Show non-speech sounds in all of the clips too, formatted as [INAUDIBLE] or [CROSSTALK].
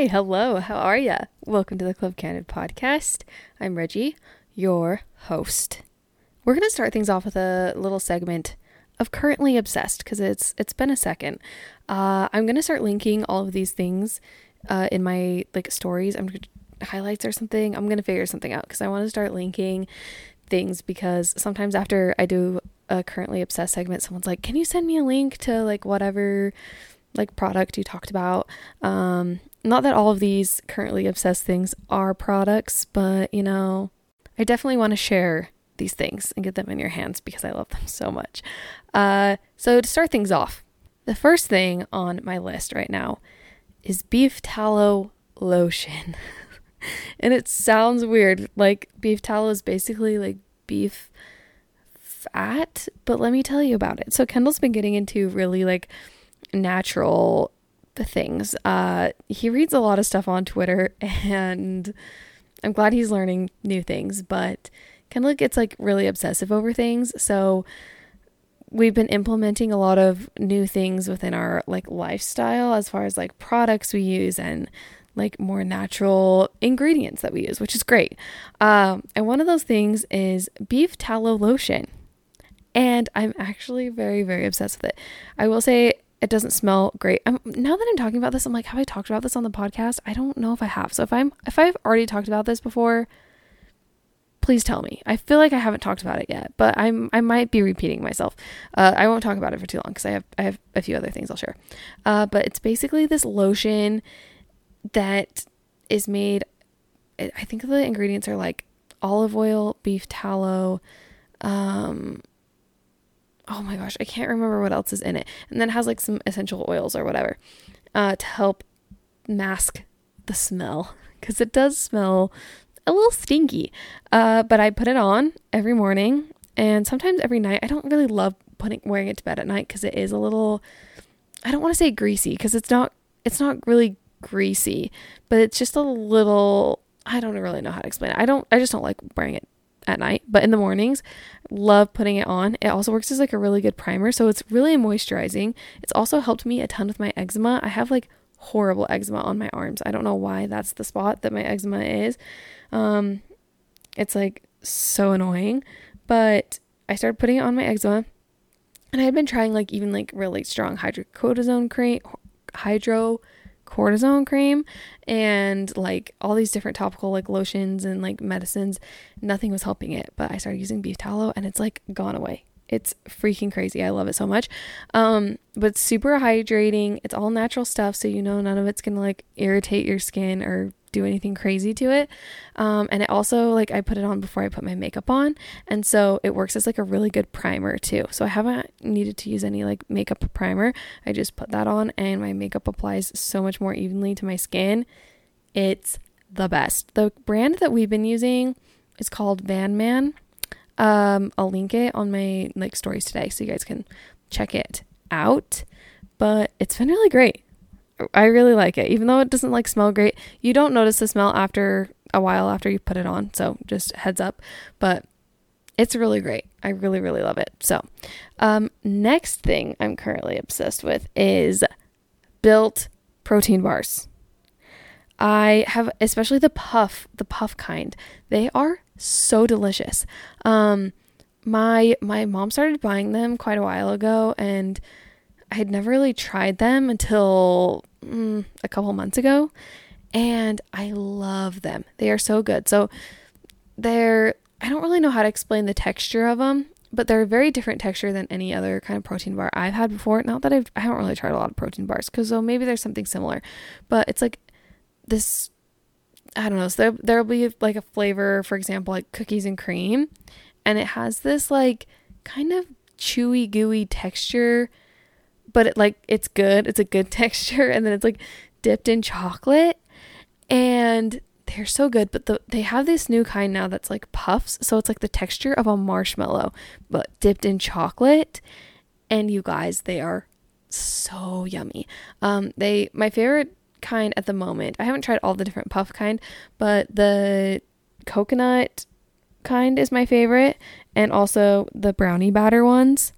Hi, hello, how are ya? Welcome to the Club Candid podcast. I'm Reggie, your host. We're going to start things off with a little segment of currently obsessed because it's it's been a second. Uh, I'm going to start linking all of these things uh, in my like stories. I'm highlights or something. I'm going to figure something out because I want to start linking things because sometimes after I do a currently obsessed segment, someone's like, "Can you send me a link to like whatever like product you talked about?" Um, not that all of these currently obsessed things are products, but you know, I definitely want to share these things and get them in your hands because I love them so much. Uh, so to start things off, the first thing on my list right now is beef tallow lotion. [LAUGHS] and it sounds weird. Like beef tallow is basically like beef fat, but let me tell you about it. So Kendall's been getting into really like natural things. Uh he reads a lot of stuff on Twitter [LAUGHS] and I'm glad he's learning new things, but Kendall gets like really obsessive over things. So we've been implementing a lot of new things within our like lifestyle as far as like products we use and like more natural ingredients that we use, which is great. Um, and one of those things is beef tallow lotion. And I'm actually very, very obsessed with it. I will say it doesn't smell great. I'm, now that I'm talking about this, I'm like, have I talked about this on the podcast? I don't know if I have. So if I'm if I've already talked about this before, please tell me. I feel like I haven't talked about it yet, but I'm I might be repeating myself. Uh, I won't talk about it for too long because I have I have a few other things I'll share. Uh, but it's basically this lotion that is made. I think the ingredients are like olive oil, beef tallow. Um, oh my gosh, I can't remember what else is in it, and then it has like some essential oils or whatever uh, to help mask the smell because it does smell a little stinky. Uh, but I put it on every morning and sometimes every night. I don't really love putting wearing it to bed at night because it is a little. I don't want to say greasy because it's not. It's not really greasy, but it's just a little. I don't really know how to explain it. I don't. I just don't like wearing it at night, but in the mornings, love putting it on. It also works as like a really good primer, so it's really moisturizing. It's also helped me a ton with my eczema. I have like horrible eczema on my arms. I don't know why that's the spot that my eczema is. Um, it's like so annoying, but I started putting it on my eczema, and I had been trying like even like really strong hydrocortisone cream, hydro cortisone cream and like all these different topical like lotions and like medicines nothing was helping it but i started using beef tallow and it's like gone away it's freaking crazy. I love it so much. Um, but super hydrating. It's all natural stuff, so you know none of it's gonna like irritate your skin or do anything crazy to it. Um, and it also like I put it on before I put my makeup on, and so it works as like a really good primer too. So I haven't needed to use any like makeup primer. I just put that on, and my makeup applies so much more evenly to my skin. It's the best. The brand that we've been using is called Van Man. Um, I'll link it on my like stories today so you guys can check it out. But it's been really great. I really like it. Even though it doesn't like smell great, you don't notice the smell after a while after you put it on. So just heads up. But it's really great. I really, really love it. So, um, next thing I'm currently obsessed with is built protein bars. I have especially the puff, the puff kind. They are so delicious. Um, my my mom started buying them quite a while ago, and I had never really tried them until mm, a couple months ago, and I love them. They are so good. So they're I don't really know how to explain the texture of them, but they're a very different texture than any other kind of protein bar I've had before. Not that I've I haven't really tried a lot of protein bars because so maybe there's something similar, but it's like this I don't know. So there there'll be like a flavor, for example, like cookies and cream, and it has this like kind of chewy, gooey texture, but it like it's good. It's a good [LAUGHS] texture, and then it's like dipped in chocolate, and they're so good. But the, they have this new kind now that's like puffs, so it's like the texture of a marshmallow, but dipped in chocolate. And you guys, they are so yummy. Um, they my favorite kind at the moment. I haven't tried all the different puff kind, but the coconut kind is my favorite, and also the brownie batter ones.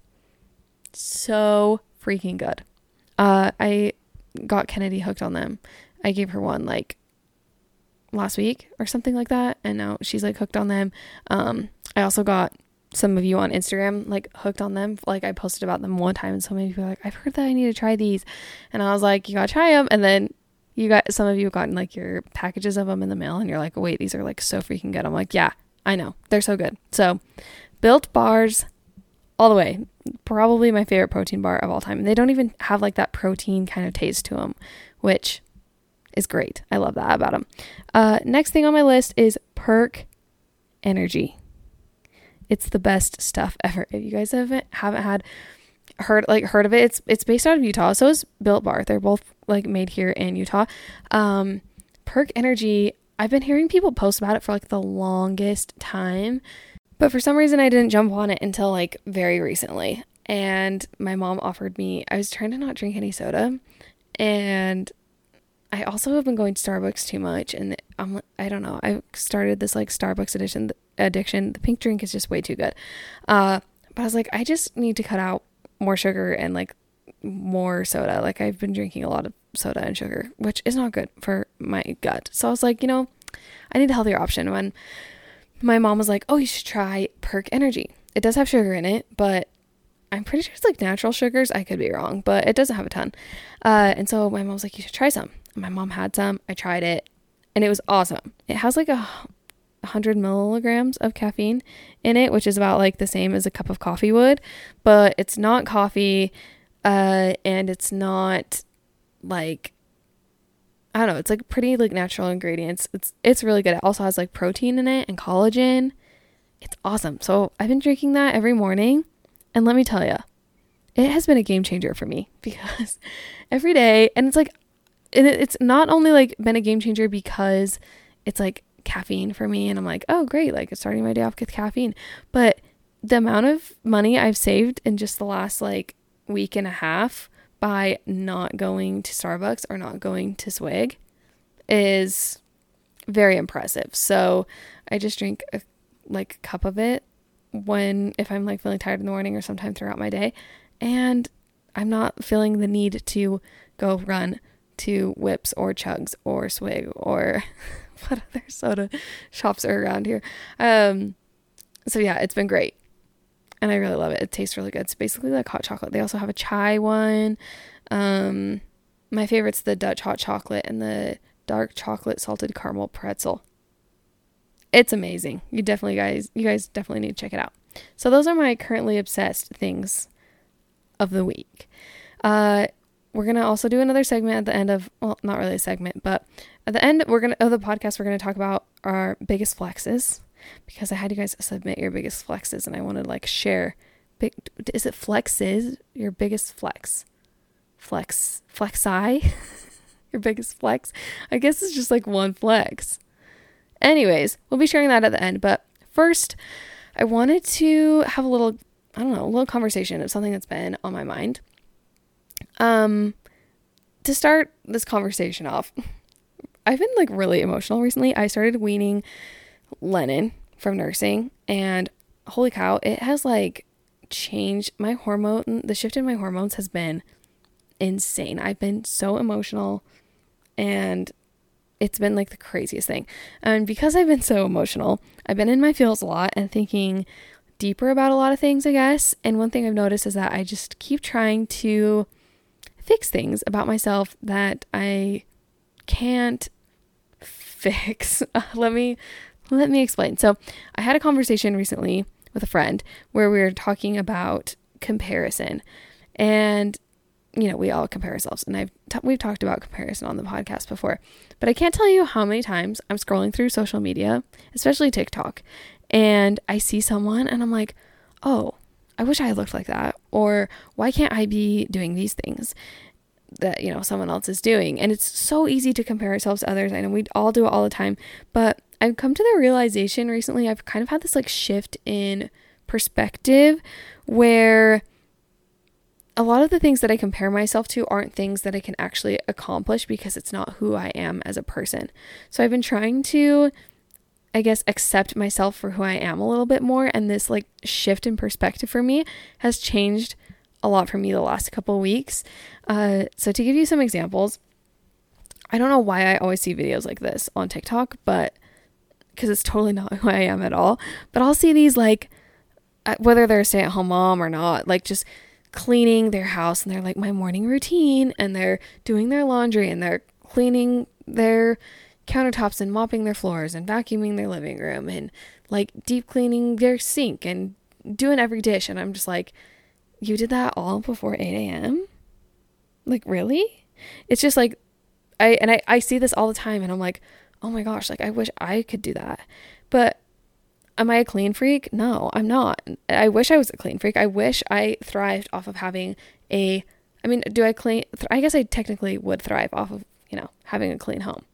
So freaking good. Uh, I got Kennedy hooked on them I gave her one like last week or something like that, and now she's like hooked on them. Um, I also got some of you on Instagram like hooked on them. Like I posted about them one time, and so many people like, "I've heard that I need to try these," and I was like, "You gotta try them." And then you got some of you have gotten like your packages of them in the mail, and you're like, "Wait, these are like so freaking good." I'm like, "Yeah, I know, they're so good." So, built bars, all the way. Probably my favorite protein bar of all time. And they don't even have like that protein kind of taste to them, which is great. I love that about them. Uh, next thing on my list is Perk Energy. It's the best stuff ever. If you guys haven't haven't had heard like heard of it, it's it's based out of Utah. So is Built Bar. They're both like made here in Utah. Um, Perk Energy. I've been hearing people post about it for like the longest time, but for some reason I didn't jump on it until like very recently. And my mom offered me. I was trying to not drink any soda, and I also have been going to Starbucks too much, and I'm I don't know. I started this like Starbucks addiction addiction. The pink drink is just way too good. Uh, but I was like, I just need to cut out more sugar and like more soda. Like I've been drinking a lot of soda and sugar, which is not good for my gut. So I was like, you know, I need a healthier option. When my mom was like, "Oh, you should try Perk Energy. It does have sugar in it, but I'm pretty sure it's like natural sugars. I could be wrong, but it doesn't have a ton." Uh, and so my mom was like, "You should try some." My mom had some. I tried it, and it was awesome. It has like a hundred milligrams of caffeine in it, which is about like the same as a cup of coffee would, but it's not coffee, uh, and it's not like I don't know, it's like pretty like natural ingredients. It's it's really good. It also has like protein in it and collagen. It's awesome. So I've been drinking that every morning, and let me tell you, it has been a game changer for me [LAUGHS] because every day, and it's like and it's not only like been a game changer because it's like caffeine for me and I'm like, oh great, like starting my day off with caffeine. But the amount of money I've saved in just the last like week and a half by not going to Starbucks or not going to Swig is very impressive. So I just drink a like a cup of it when if I'm like feeling tired in the morning or sometime throughout my day and I'm not feeling the need to go run to Whips or Chugs or Swig or [LAUGHS] what other soda shops are around here. Um, so yeah, it's been great. And I really love it. It tastes really good. It's basically like hot chocolate. They also have a chai one. Um, my favorite's the Dutch hot chocolate and the dark chocolate salted caramel pretzel. It's amazing. You definitely guys you guys definitely need to check it out. So those are my currently obsessed things of the week. Uh we're to also do another segment at the end of, well, not really a segment, but at the end we're to, of the podcast, we're to talk about our biggest flexes because I had you guys submit your biggest flexes and I wanted like share. Big, is it flexes? Your biggest flex? Flex, flex flexi? [LAUGHS] your biggest flex? I guess it's just like one flex. Anyways, we'll be sharing that at the end. But first, I wanted to have a little, I don't know, a little conversation of something that's been on my mind. Um, to start this conversation off, [LAUGHS] I've been like really emotional recently. I started weaning Lennon from nursing, and holy cow, it has like changed my hormone. The shift in my hormones has been insane. I've been so emotional, and it's been like the craziest thing. And because I've been so emotional, I've been in my feels a lot and thinking deeper about a lot of things, I guess. And one thing I've noticed is that I just keep trying to fix things about myself that I can't [LAUGHS] fix. [LAUGHS] Let me let me explain. So, I had a conversation recently with a friend where we were talking about comparison. And you know, we all compare ourselves and I've t- we've talked about comparison on the podcast before. But I can't tell you how many times I'm scrolling through social media, especially TikTok, and I see someone and I'm like, "Oh, I wish I looked like that. Or why can't I be doing these things that, you know, someone else is doing? And it's so easy to compare ourselves to others. I know we all do it all the time, but I've come to the realization recently, I've kind of had this like shift in perspective where a lot of the things that I compare myself to aren't things that I can actually accomplish because it's not who I am as a person. So I've been trying to I guess, accept myself for who I am a little bit more. And this like shift in perspective for me has changed a lot for me the last couple weeks. Uh, so, to give you some examples, I don't know why I always see videos like this on TikTok, but because it's totally not [LAUGHS] who I am at all. But I'll see these like, whether they're a stay at home mom or not, like just cleaning their house and they're like my morning routine and they're doing their laundry and they're cleaning their countertops and mopping their floors and vacuuming their living room and like deep cleaning their sink and doing every dish. And I'm just like, you did that all before 8 a.m.? Like, really? It's just like, I, and I, I see this all the time and I'm like, oh my gosh, like I wish I could do that. But am I a clean freak? No, I'm not. I wish I was a clean freak. I wish I thrived off of having a I mean, do I clean I guess I technically would thrive off of, you know, having a clean home.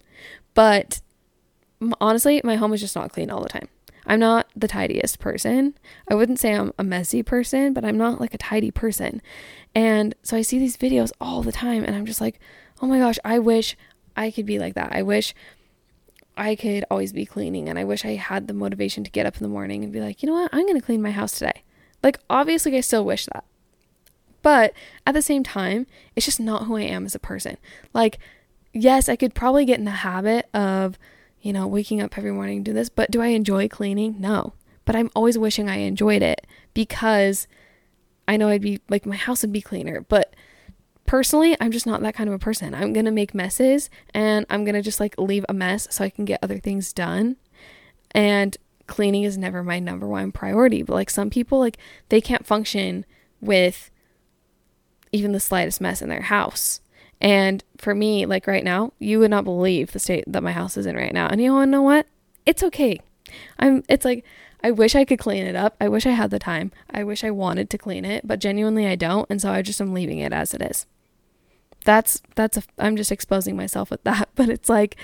But honestly, my home is just not clean all the time. I'm not the tidiest person. I wouldn't say I'm a messy person, but I'm not like a tidy person. And so I see these videos all the time and I'm just like, "Oh my gosh, I wish I could be like that. I wish I could always be cleaning and I wish I had the motivation to get up in the morning and be like, you know what, I'm going to clean my house today. Like, obviously, I still wish that. But at the same time, it's just not who I am as a person. Like, yes, I could probably get in the habit of, you know, waking up every morning and do this, but do I enjoy cleaning? No. But I'm always wishing I enjoyed it because I know I'd be like, my house would be cleaner. But personally, I'm just not that kind of a person. I'm going to make messes and I'm going to just like leave a mess so I can get other things done. And cleaning is never my number one priority. But like some people, like they can't function with even the slightest mess in their house. And for me, like right now, you would not believe the state that my house is in right now. And you know what? It's okay. I'm, it's like, I wish I could clean it up. I wish I had the time. I wish I wanted to clean it, but genuinely I don't. And so I just am leaving it as it is that's that's a, I'm just exposing myself with that, [LAUGHS] but it's like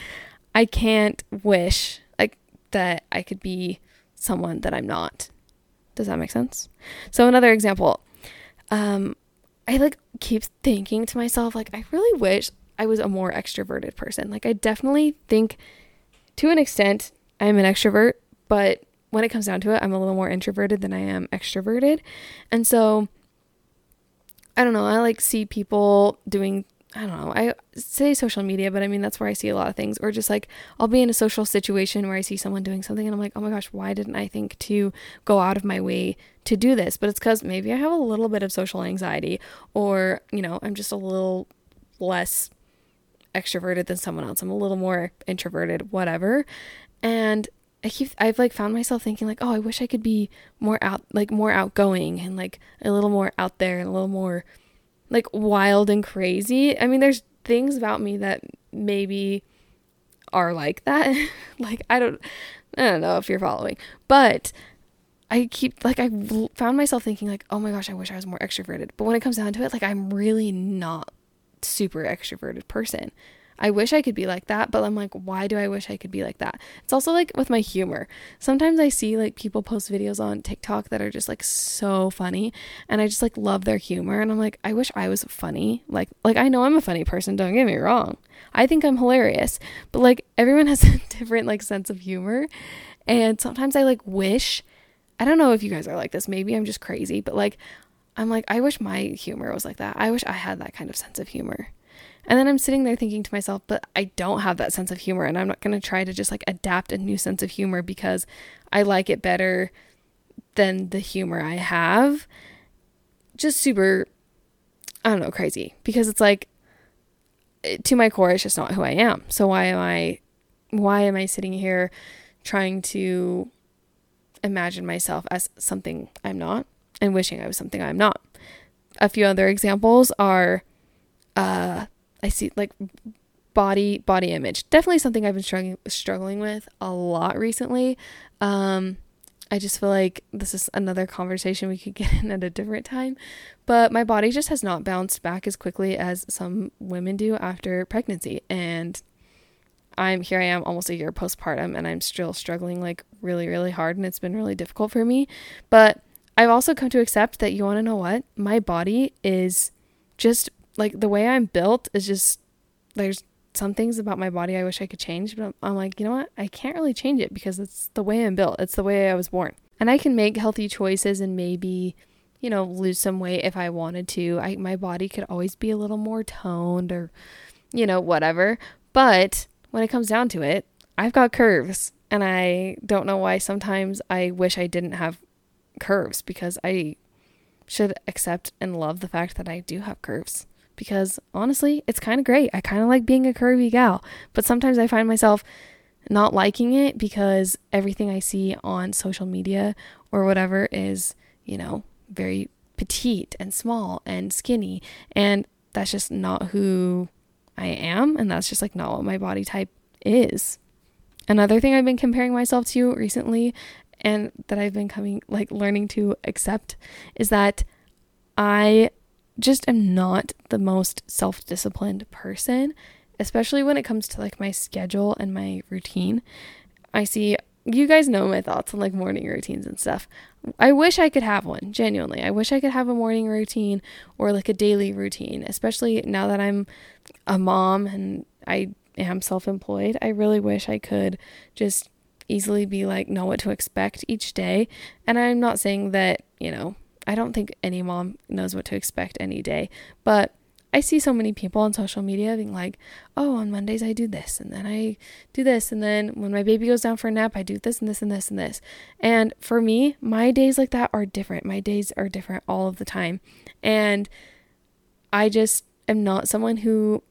I can't wish like that I could be someone that I'm not. Does that make sense? So another example, um, I like keep thinking to myself like I really wish I was a more extroverted person. Like I definitely think to an extent I'm an extrovert, but when it comes down to it, I'm a little more introverted than I am extroverted. And so I don't know. I like see people doing I don't know. I say social media, but I mean that's where I see a lot of things. Or just like I'll be in a social situation where I see someone doing something and I'm like, "Oh my gosh, why didn't I think to go out of my way to do this?" But it's cuz maybe I have a little bit of social anxiety or, you know, I'm just a little less extroverted than someone else. I'm a little more introverted, whatever. And I keep I've like found myself thinking like, "Oh, I wish I could be more out like more outgoing and like a little more out there and a little more like wild and crazy. I mean, there's things about me that maybe are like that. [LAUGHS] like I don't I don't know if you're following. But I keep like I found myself thinking like, "Oh my gosh, I wish I was more extroverted." But when it comes down to it, like I'm really not super extroverted person. I wish I could be like that, but I'm like, why do I wish I could be like that? It's also like with my humor. Sometimes I see like people post videos on TikTok that are just like so funny and I just like love their humor and I'm like, I wish I was funny. Like like I know I'm a funny person, don't get me wrong. I think I'm hilarious, but like everyone has [LAUGHS] a different like sense of humor and sometimes I like wish I don't know if you guys are like this. Maybe I'm just crazy, but like I'm like I wish my humor was like that. I wish I had that kind of sense of humor. And then I'm sitting there thinking to myself, but I don't have that sense of humor and I'm not going to try to just like adapt a new sense of humor because I like it better than the humor I have. Just super, I don't know, crazy because it's like to my core, it's just not who I am. So why am I, why am I sitting here trying to imagine myself as something I'm not and wishing I was something I'm not? A few other examples are, uh, I see like body body image. Definitely something I've been struggling struggling with a lot recently. Um I just feel like this is another conversation we could get in at a different time. But my body just has not bounced back as quickly as some women do after pregnancy. And I'm here I am almost a year postpartum and I'm still struggling like really, really hard and it's been really difficult for me. But I've also come to accept that you want to know what? My body is just like the way I'm built is just there's some things about my body I wish I could change, but I'm, I'm, like, you know what? I can't really change it because it's the way I'm built. It's the way I was born. And I can make healthy choices and maybe, you know, lose some weight if I wanted to. I my body could always be a little more toned or you know, whatever. But when it comes down to it, I've got curves. And I don't know why sometimes I wish I didn't have curves because I should accept and love the fact that I do have curves. Because honestly, it's kind of great. I kind of like being a curvy gal. But sometimes I find myself not liking it because everything I see on social media or whatever is, you know, very petite and small and skinny. And that's just not who I am. And that's just like not what my body type is. Another thing I've been comparing myself to recently and that I've been coming like learning to accept is that I just am not the most self-disciplined person, especially when it comes to like my schedule and my routine. I see you guys know my thoughts on like morning routines and stuff. I wish I could have one, genuinely. I wish I could have a morning routine or like a daily routine, especially now that I'm a mom and I am self employed. I really wish I could just easily be like, know what to expect each day. And I'm not saying that, you know, I don't think any mom knows what to expect any day, but I see so many people on social media being like, oh, on Mondays I do this, and then I do this, and then when my baby goes down for a nap, I do this and this and this and this. And for me, my days like that are different. My days are different all of the time. And I just am not someone who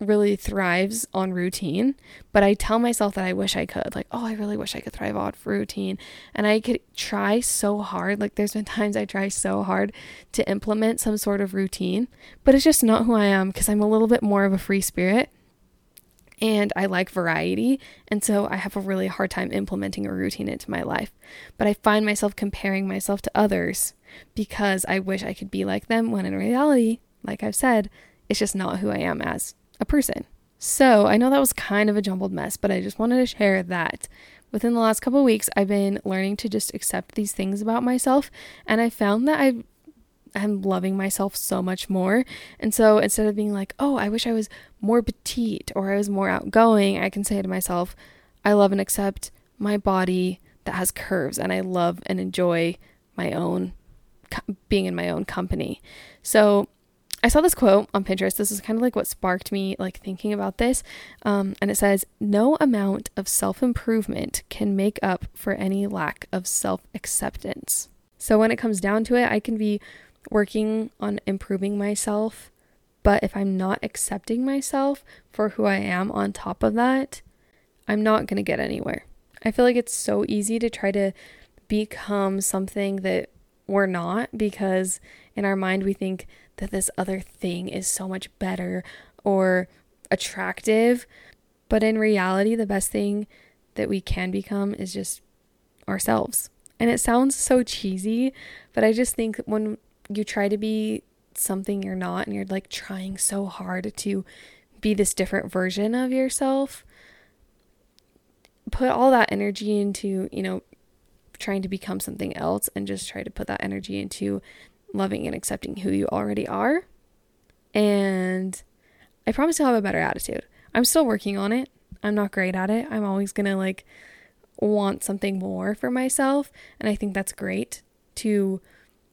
really thrives on routine, but I tell myself that I wish I could. Like, oh, I really wish I could thrive on routine. And I could try so hard. Like, there's been [LAUGHS] times I try so hard to implement some sort of routine, but it's just not who I am because I'm a little bit more of a free spirit and I like variety. And so I have a really hard time implementing a routine into my life. But I find myself comparing myself to others because I wish I could be like them when in reality, like I've said, it's just not who I am as a person. So I know that was kind of a jumbled mess, but I just wanted to share that within the last couple weeks, I've been learning to just accept these things about myself, and I found that I am loving myself so much more. And so instead of being like, oh, I wish I was more petite or I was more outgoing, I can say to myself, I love and accept my body that has curves, and I love and enjoy my own being in my own company. So I saw this quote on Pinterest. This is kind of like what sparked me like thinking about this. Um, and it says, "No amount of self-improvement can make up for any lack of self-acceptance." So when it comes down to it, I can be working on improving myself, but if I'm not accepting myself for who I am on top of that, I'm not going to get anywhere. I feel like it's so easy to try to become something that we're not because in our mind we think that this other thing is so much better or attractive. But in reality, the best thing that we can become is just ourselves. And it sounds so cheesy, but I just think when you try to be something you're not and you're like trying so hard to be this different version of yourself, put all that energy into, you know, trying to become something else and just try to put that energy into loving and accepting who you already are. And I promise you'll have a better attitude. I'm still working on it. I'm not great at it. I'm always going to like want something more for myself. And I think that's great to,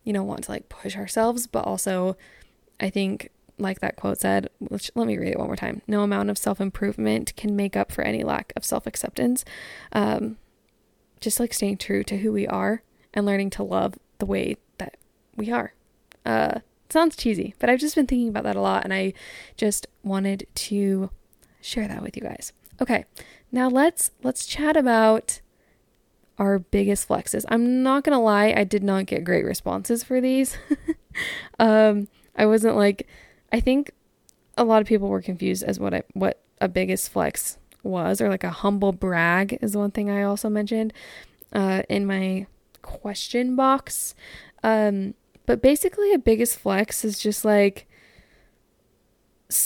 you know, want to like push ourselves. But also, I think, like that quote said, which, let me read it one more time no amount of self improvement can make up for any lack of self acceptance. Um, just like staying true to who we are and learning to love the way we are. Uh, sounds cheesy, but I've just been thinking about that a lot and I just wanted to share that with you guys. Okay. Now let's let's chat about our biggest flexes. I'm not going to lie, I did not get great responses for these. [LAUGHS] um I wasn't like I think a lot of people were confused as what I, what a biggest flex was or like a humble brag is one thing I also mentioned uh in my question box. Um but basically, a biggest flex is just like,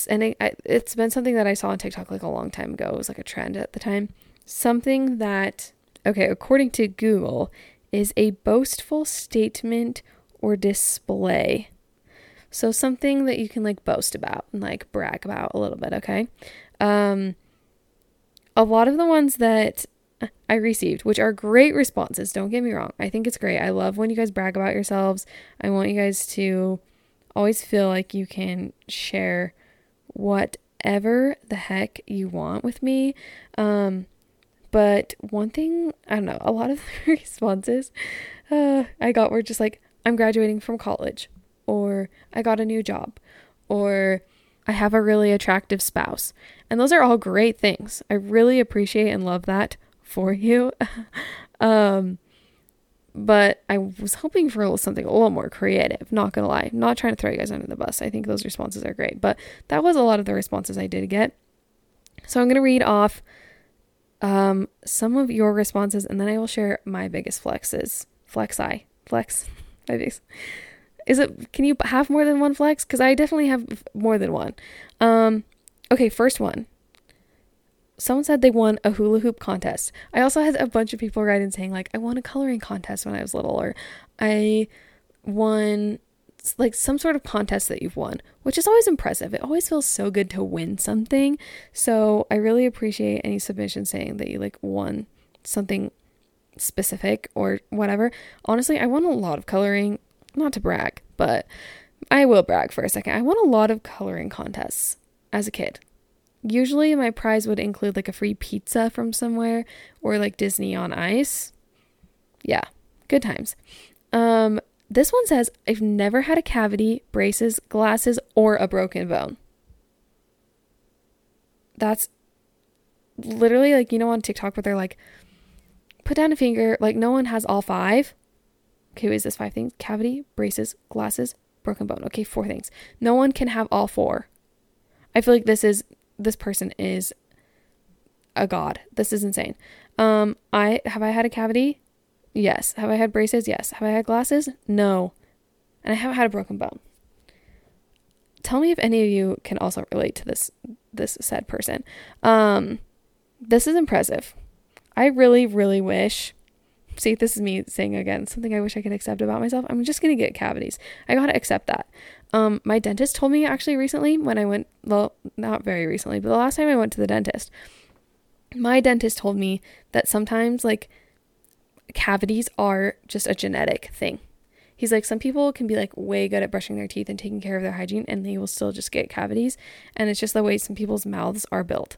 and it, it's been something that I saw on TikTok like a long time ago. It was like a trend at the time. Something that, okay, according to Google, is a boastful statement or display. So something that you can like boast about and like brag about a little bit, okay? Um a lot of the ones that I received, which are great responses. Don't get me wrong. I think it's great. I love when you guys brag about yourselves. I want you guys to always feel like you can share whatever the heck you want with me. Um, but one thing, I don't know, a lot of [LAUGHS] the responses uh, I got were just like, I'm graduating from college, or I got a new job, or I have a really attractive spouse. And those are all great things. I really appreciate and love that for you. [LAUGHS] um, but I was hoping for something a little more creative, not gonna lie. not trying to throw you guys under the bus. I think those responses are great, but that was a lot of the responses I did get. So I'm gonna read off um, some of your responses and then I will share my biggest flexes. Flex [LAUGHS] I. Flex. My biggest. Is it can you have more than one flex? Because I definitely have more than one. Um, okay, first one someone said they won a hula hoop contest. I also had a bunch of people write in saying like I won a coloring contest when I was little or I won like some sort of contest that you've won, which is always impressive. It always feels so good to win something. So I really appreciate any submission saying that you like won something specific or whatever. Honestly, I won a lot of coloring, not to brag, but I will brag for a second. I won a lot of coloring contests as a kid. Usually my prize would include like a free pizza from somewhere or like Disney on Ice. Yeah, good times. Um this one says I've never had a cavity, braces, glasses or a broken bone. That's literally like you know on TikTok where they're like put down a finger, like no one has all five. Okay, wait, is this five things? Cavity, braces, glasses, broken bone. Okay, four things. No one can have all four. I feel like this is this person is a god. This is insane. Um, I have I had a cavity? Yes. Have I had braces? Yes. Have I had glasses? No. And I haven't had a broken bone. Tell me if any of you can also relate to this this said person. Um, this is impressive. I really, really wish. See, this is me saying again something I wish I could accept about myself. I'm just gonna get cavities. I gotta accept that. Um, my dentist told me actually recently when I went, well, not very recently, but the last time I went to the dentist, my dentist told me that sometimes like cavities are just a genetic thing. He's like, some people can be like way good at brushing their teeth and taking care of their hygiene, and they will still just get cavities. And it's just the way some people's mouths are built.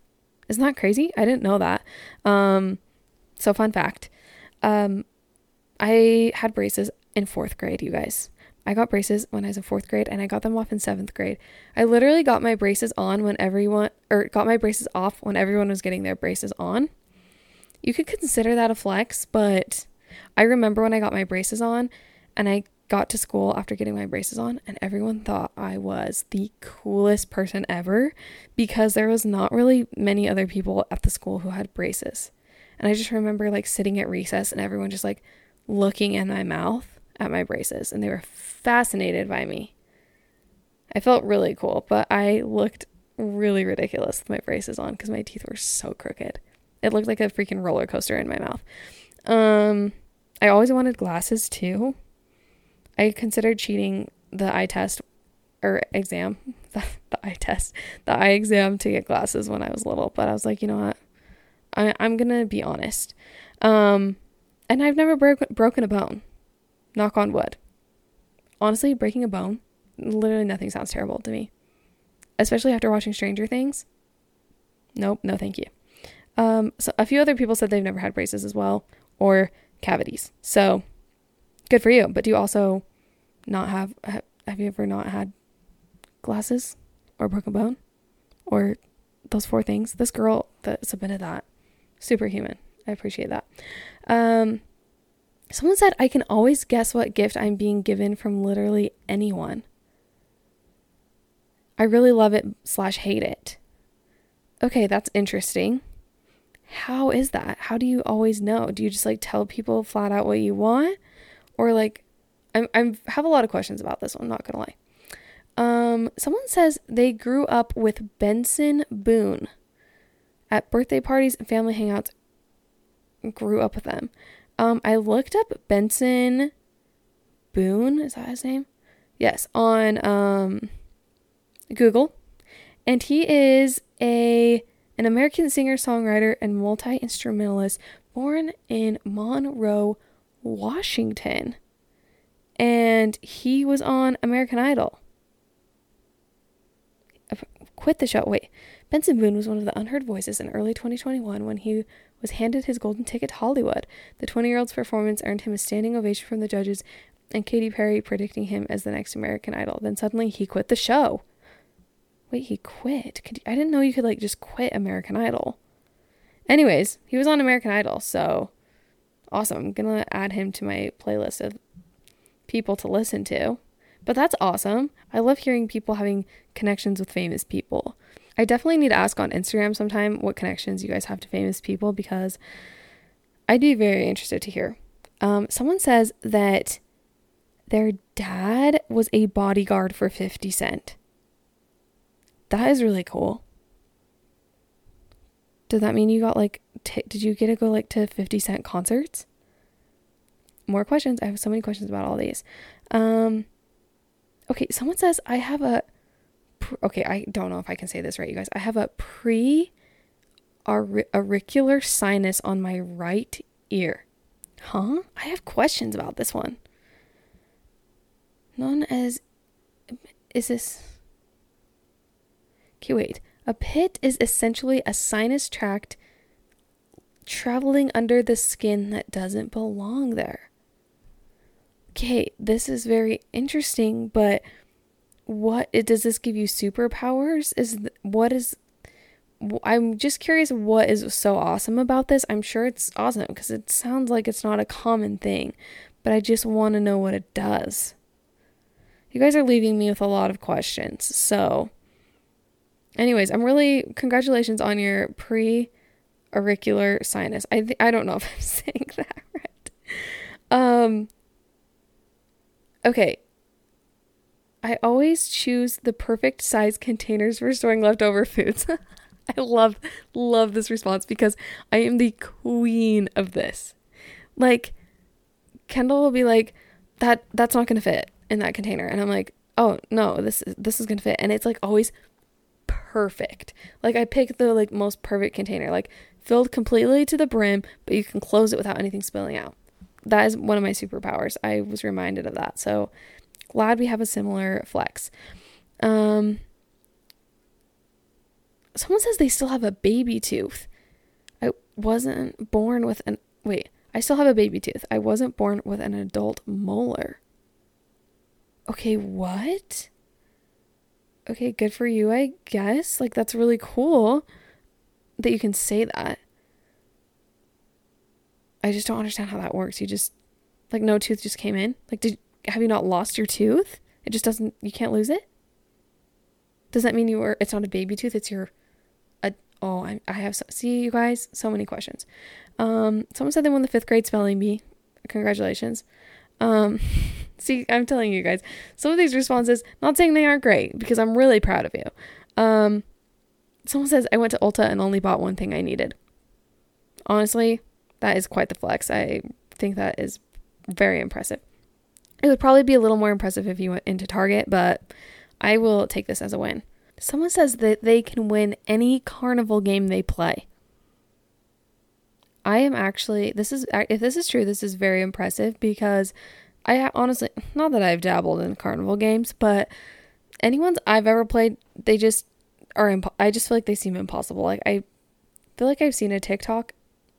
Isn't that crazy? I didn't know that. Um, so, fun fact um, I had braces in fourth grade, you guys. I got braces when I was in fourth grade and I got them off in seventh grade. I literally got my braces on when everyone, or got my braces off when everyone was getting their braces on. You could consider that a flex, but I remember when I got my braces on and I got to school after getting my braces on and everyone thought I was the coolest person ever because there was not really many other people at the school who had braces. And I just remember like sitting at recess and everyone just like looking in my mouth at my braces and they were fascinated by me. I felt really cool, but I looked really ridiculous with my braces on because my teeth were so crooked. It looked like a freaking roller coaster in my mouth. Um, I always wanted glasses too. I considered cheating the eye test or exam, [LAUGHS] the, the eye test, the eye exam to get glasses when I was little, but I was like, you know what? I, I'm gonna be honest. Um, and I've never broke, broken a bone. Knock on wood. Honestly, breaking a bone, literally nothing sounds terrible to me. Especially after watching Stranger Things. Nope, no thank you. Um, so a few other people said they've never had braces as well, or cavities. So good for you. But do you also not have, have you ever not had glasses or broken bone or those four things? This girl that submitted that, superhuman. I appreciate that. Um, Someone said, I can always guess what gift I'm being given from literally anyone. I really love it slash hate it. Okay, that's interesting. How is that? How do you always know? Do you just like tell people flat out what you want? Or like, I'm, I have a lot of questions about this one, not gonna lie. Um, someone says they grew up with Benson Boone at birthday parties and family hangouts. Grew up with them. Um, I looked up Benson Boone, is that his name? Yes, on um Google. And he is a an American singer-songwriter and multi-instrumentalist born in Monroe, Washington. And he was on American Idol. Quit the show. Wait, Benson Boone was one of the unheard voices in early 2021 when he was handed his golden ticket to Hollywood. The 20 year old's performance earned him a standing ovation from the judges and Katy Perry predicting him as the next American Idol. Then suddenly he quit the show. Wait, he quit? Could I didn't know you could like just quit American Idol. Anyways, he was on American Idol, so awesome. I'm gonna add him to my playlist of people to listen to. But that's awesome. I love hearing people having connections with famous people. I definitely need to ask on Instagram sometime what connections you guys have to famous people because I'd be very interested to hear. Um, someone says that their dad was a bodyguard for 50 Cent. That is really cool. Does that mean you got like, t- did you get to go like to 50 Cent concerts? More questions. I have so many questions about all these. Um, okay, someone says I have a, okay, I don't know if I can say this right, you guys. I have a pre auricular sinus on my right ear. Huh? I have questions about this one known as is this Okay, wait. A pit is essentially a sinus tract traveling under the skin that doesn't belong there. Okay, this is very interesting, but what does this give you superpowers? Is what is I'm just curious what is so awesome about this. I'm sure it's awesome because it sounds like it's not a common thing, but I just want to know what it does. You guys are leaving me with a lot of questions. So, anyways, I'm really congratulations on your pre auricular sinus. I th- I don't know if I'm [LAUGHS] saying that right. Um Okay. I always choose the perfect size containers for storing leftover foods. [LAUGHS] I love love this response because I am the queen of this. Like Kendall will be like that that's not going to fit in that container. And i'm like oh no this is this is gonna fit. And it's like always perfect. Like i pick the like most perfect container like filled completely to the brim but you can close it without anything spilling out. That is one of my superpowers. I was reminded of that. So glad we have a similar flex um someone says they still have a baby tooth i wasn't born with an wait i still have a baby tooth i wasn't born with an adult molar okay, what? Okay, good for you, I guess. Like, that's really cool that you can say that. I just don't understand how that works. You just, like, no tooth just came in. Like, did, have you not lost your tooth? It just doesn't, you can't lose it? Does that mean you were, it's not a baby tooth, it's your, a, oh, I, I have, so, see, you guys, so many questions. Um, someone said they won the fifth grade spelling bee. Congratulations. Um, [LAUGHS] see, I'm telling you guys, some of these responses, not saying they aren't great because I'm really proud of you. Um, someone says, I went to Ulta and only bought one thing I needed. Honestly, that is quite the flex. I think that is very impressive. It would probably be a little more impressive if you went into Target, but I will take this as a win. Someone says that they can win any carnival game they play. I am actually this is if this is true, this is very impressive because I honestly not that I've dabbled in carnival games, but anyone's I've ever played, they just are imp- I just feel like they seem impossible. Like I feel like I've seen a TikTok,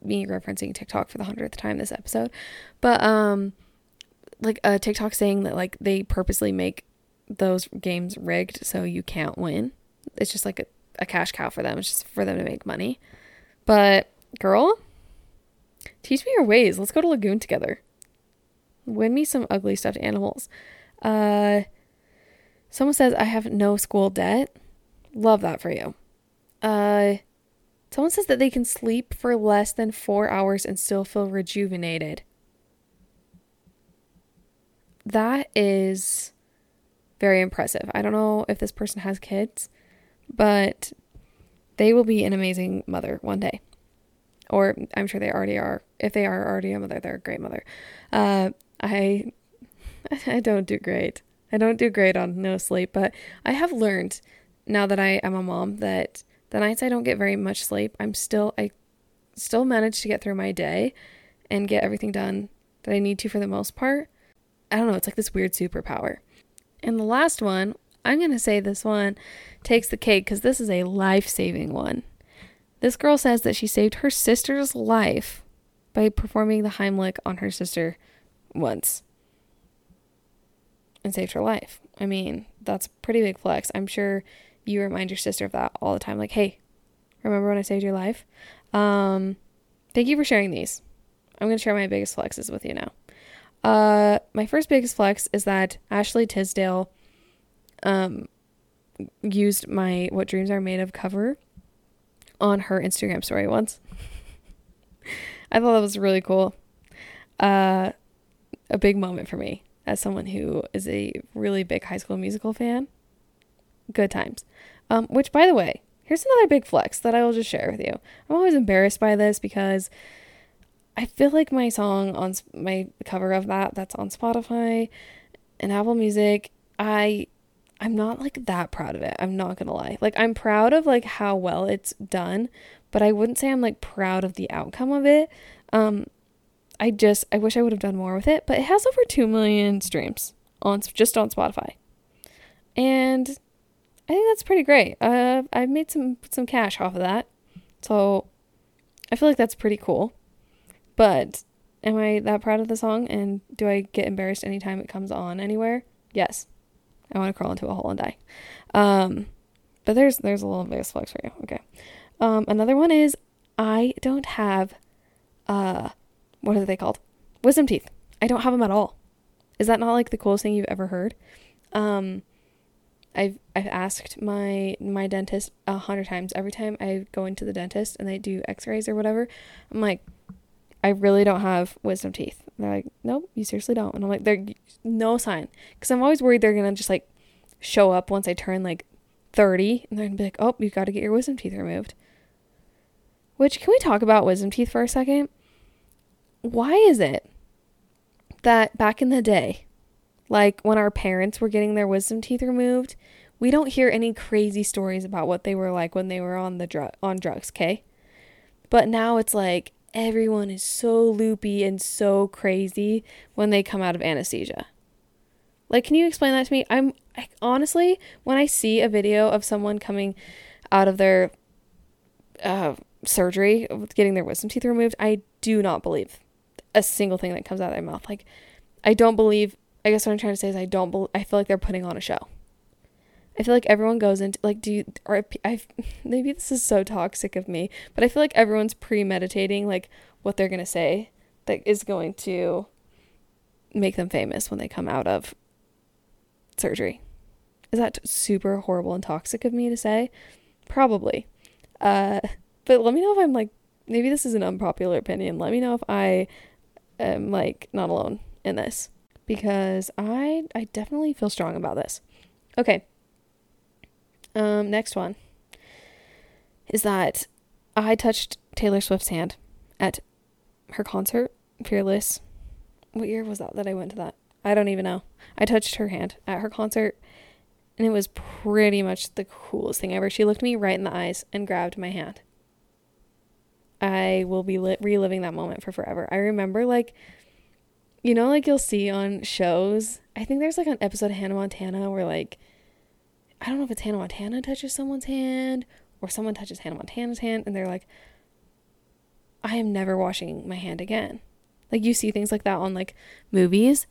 me referencing TikTok for the hundredth time this episode, but um, like a TikTok saying that like they purposely make those games rigged so you can't win. It's just like a, a cash cow for them. It's just for them to make money. But girl, Teach me your ways. Let's go to Lagoon together. Win me some ugly stuffed animals. Uh, someone says I have no school debt. Love that for you. Uh, someone says that they can sleep for less than four hours and still feel rejuvenated. That is very impressive. I don't know if this person has kids, but they will be an amazing mother one day or I'm sure they already are. If they are already a mother, they're a great mother. Uh, I [LAUGHS] I don't do great. I don't do great on no sleep, but I have learned now that I am a mom that the nights I don't get very much sleep, I'm still I still manage to get through my day and get everything done that I need to for the most part. I don't know, it's like this weird superpower. And the last one, I'm going to say this one takes the cake because this is a life saving one. This girl says that she saved her sister's life by performing the Heimlich on her sister once and saved her life. I mean, that's pretty big flex. I'm sure you remind your sister of that all the time. Like, hey, remember when I saved your life? Um, thank you for sharing these. I'm going to share my biggest flexes with you now. Uh, my first biggest flex is that Ashley Tisdale um, used my What Dreams Are Made of cover on her Instagram story once. [LAUGHS] I thought that was really cool. Uh, a big moment for me as someone who is a really big High School Musical fan. Good times. Um, which, by the way, here's another big flex that I will just share with you. I'm always embarrassed by this because I feel like my song on my cover of that that's on Spotify and Apple Music, I I'm not like that proud of it. I'm not going to lie. Like I'm proud of like how well it's done, but I wouldn't say I'm like proud of the outcome of it. Um I just I wish I would have done more with it, but it has over 2 million streams on just on Spotify. And I think that's pretty great. Uh I've made some some cash off of that. So I feel like that's pretty cool. But am I that proud of the song and do I get embarrassed anytime it comes on anywhere? Yes. I want to crawl into a hole and die. Um, but there's there's a little bit flex for you. Okay. Um, another one is I don't have uh what are they called? Wisdom teeth. I don't have them at all. Is that not like the coolest thing you've ever heard? Um I've I've asked my my dentist a hundred times. Every time I go into the dentist and they do X-rays or whatever, I'm like, I really don't have wisdom teeth. And they're like, nope, you seriously don't. And I'm like, there's no sign. Because I'm always worried they're going to just like show up once I turn like 30 and they're going to be like, oh, you've got to get your wisdom teeth removed. Which, can we talk about wisdom teeth for a second? Why is it that back in the day, like when our parents were getting their wisdom teeth removed, we don't hear any crazy stories about what they were like when they were on the drug on drugs, okay? But now it's like everyone is so loopy and so crazy when they come out of anesthesia. Like, can you explain that to me? I'm I, honestly, when I see a video of someone coming out of their uh, surgery, getting their wisdom teeth removed, I do not believe a single thing that comes out of their mouth. Like, I don't believe. I guess what I'm trying to say is I don't. I feel like they're putting on a show. I feel like everyone goes into like do you or I [LAUGHS] maybe this is so toxic of me, but I feel like everyone's premeditating like what they're to say that is going to make them famous when they come out of surgery. Is that super horrible and toxic of me to say? Probably. Uh but let me know if I'm like maybe this is an unpopular opinion. Let me know if I am like not alone in this because I I definitely feel strong about this. Okay. Um, next one is that I touched Taylor Swift's hand at her concert, Fearless. What year was that that I went to that? I don't even know. I touched her hand at her concert, and it was pretty much the coolest thing ever. She looked me right in the eyes and grabbed my hand. I will be li- reliving that moment for forever. I remember, like, you know, like you'll see on shows. I think there's like an episode of Hannah Montana where, like, I don't know if it's Hannah Montana touches someone's hand or someone touches Hannah Montana's hand and they're like, I am never washing my hand again. Like you see things like that on like movies,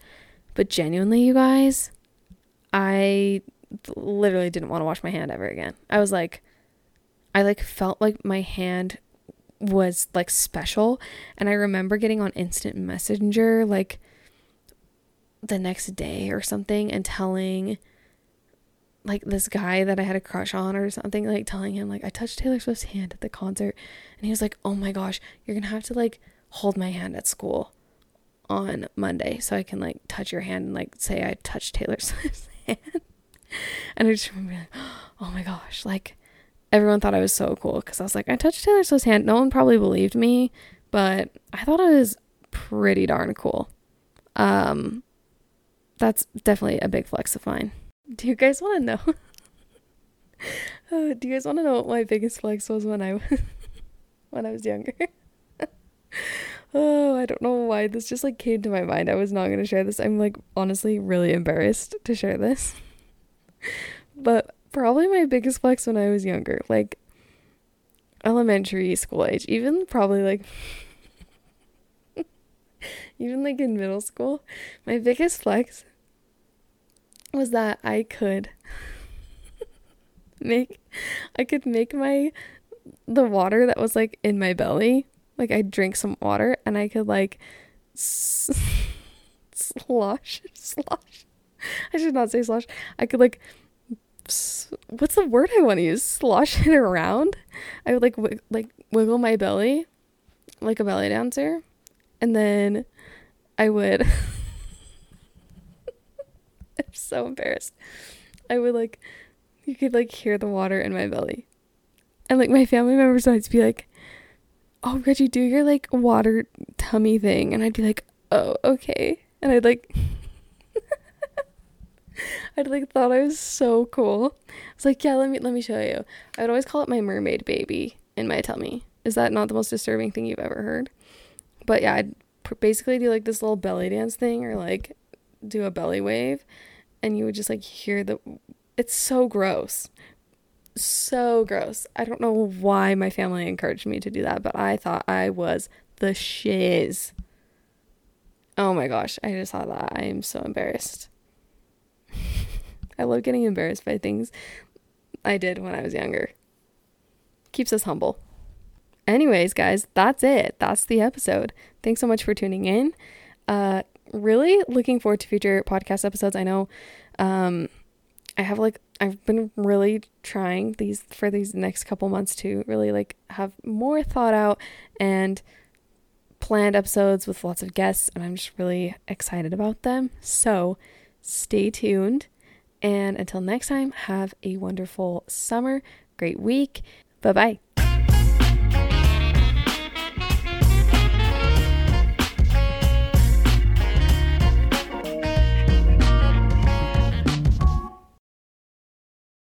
but genuinely, you guys, I literally didn't want to wash my hand ever again. I was like, I like felt like my hand was like special. And I remember getting on instant messenger like the next day or something and telling like this guy that I had a crush on or something, like telling him like I touched Taylor Swift's hand at the concert and he was like, "Oh my gosh, you're to have to like hold my hand at school on Monday so I can like touch your hand and like say I touched Taylor [LAUGHS] Swift's hand." and I just remember like, "Oh my gosh, like everyone thought I was so cool cuz I was like, I touched Taylor Swift's hand. No one probably believed me, but I thought it was pretty darn cool. Um that's definitely a big flex of mine. Do you guys want to know? oh, [LAUGHS] do you guys want to know what my biggest flex was when I [LAUGHS] when I was younger? [LAUGHS] oh, I don't know why this just like came to my mind. I was not going to share this. I'm like honestly really embarrassed to share this. but probably my biggest flex when I was younger, like elementary school age, even probably like even like in middle school, my biggest flex was that I could make I could make my the water that was like in my belly, like I'd drink some water and I could like s- slosh slosh. I should not say slosh. I could like what's the word I want to use? Slosh it around. I would like w- like wiggle my belly like a belly dancer and then I would [LAUGHS] [LAUGHS] I'm so embarrassed. I would like you could like hear the water in my belly. And like my family members would be like, Oh, Reggie, do your like water tummy thing and I'd be like, Oh, okay. And I'd like [LAUGHS] I'd like thought I was so cool. I was like, yeah, let me let me show you. I'd always call it my mermaid baby in my tummy. Is that not the most disturbing thing you've ever heard? But yeah, I'd basically do like this little belly dance thing or like do a belly wave and you would just like hear the it's so gross. So gross. I don't know why my family encouraged me to do that, but I thought I was the shiz. Oh my gosh, I just saw that. I am so embarrassed. [LAUGHS] I love getting embarrassed by things I did when I was younger. Keeps us humble. Anyways, guys, that's it. That's the episode. Thanks so much for tuning in. Uh really looking forward to future podcast episodes. I know um I have like I've been really trying these for these next couple months to really like have more thought out and planned episodes with lots of guests and I'm just really excited about them. So, stay tuned and until next time, have a wonderful summer, great week. Bye bye.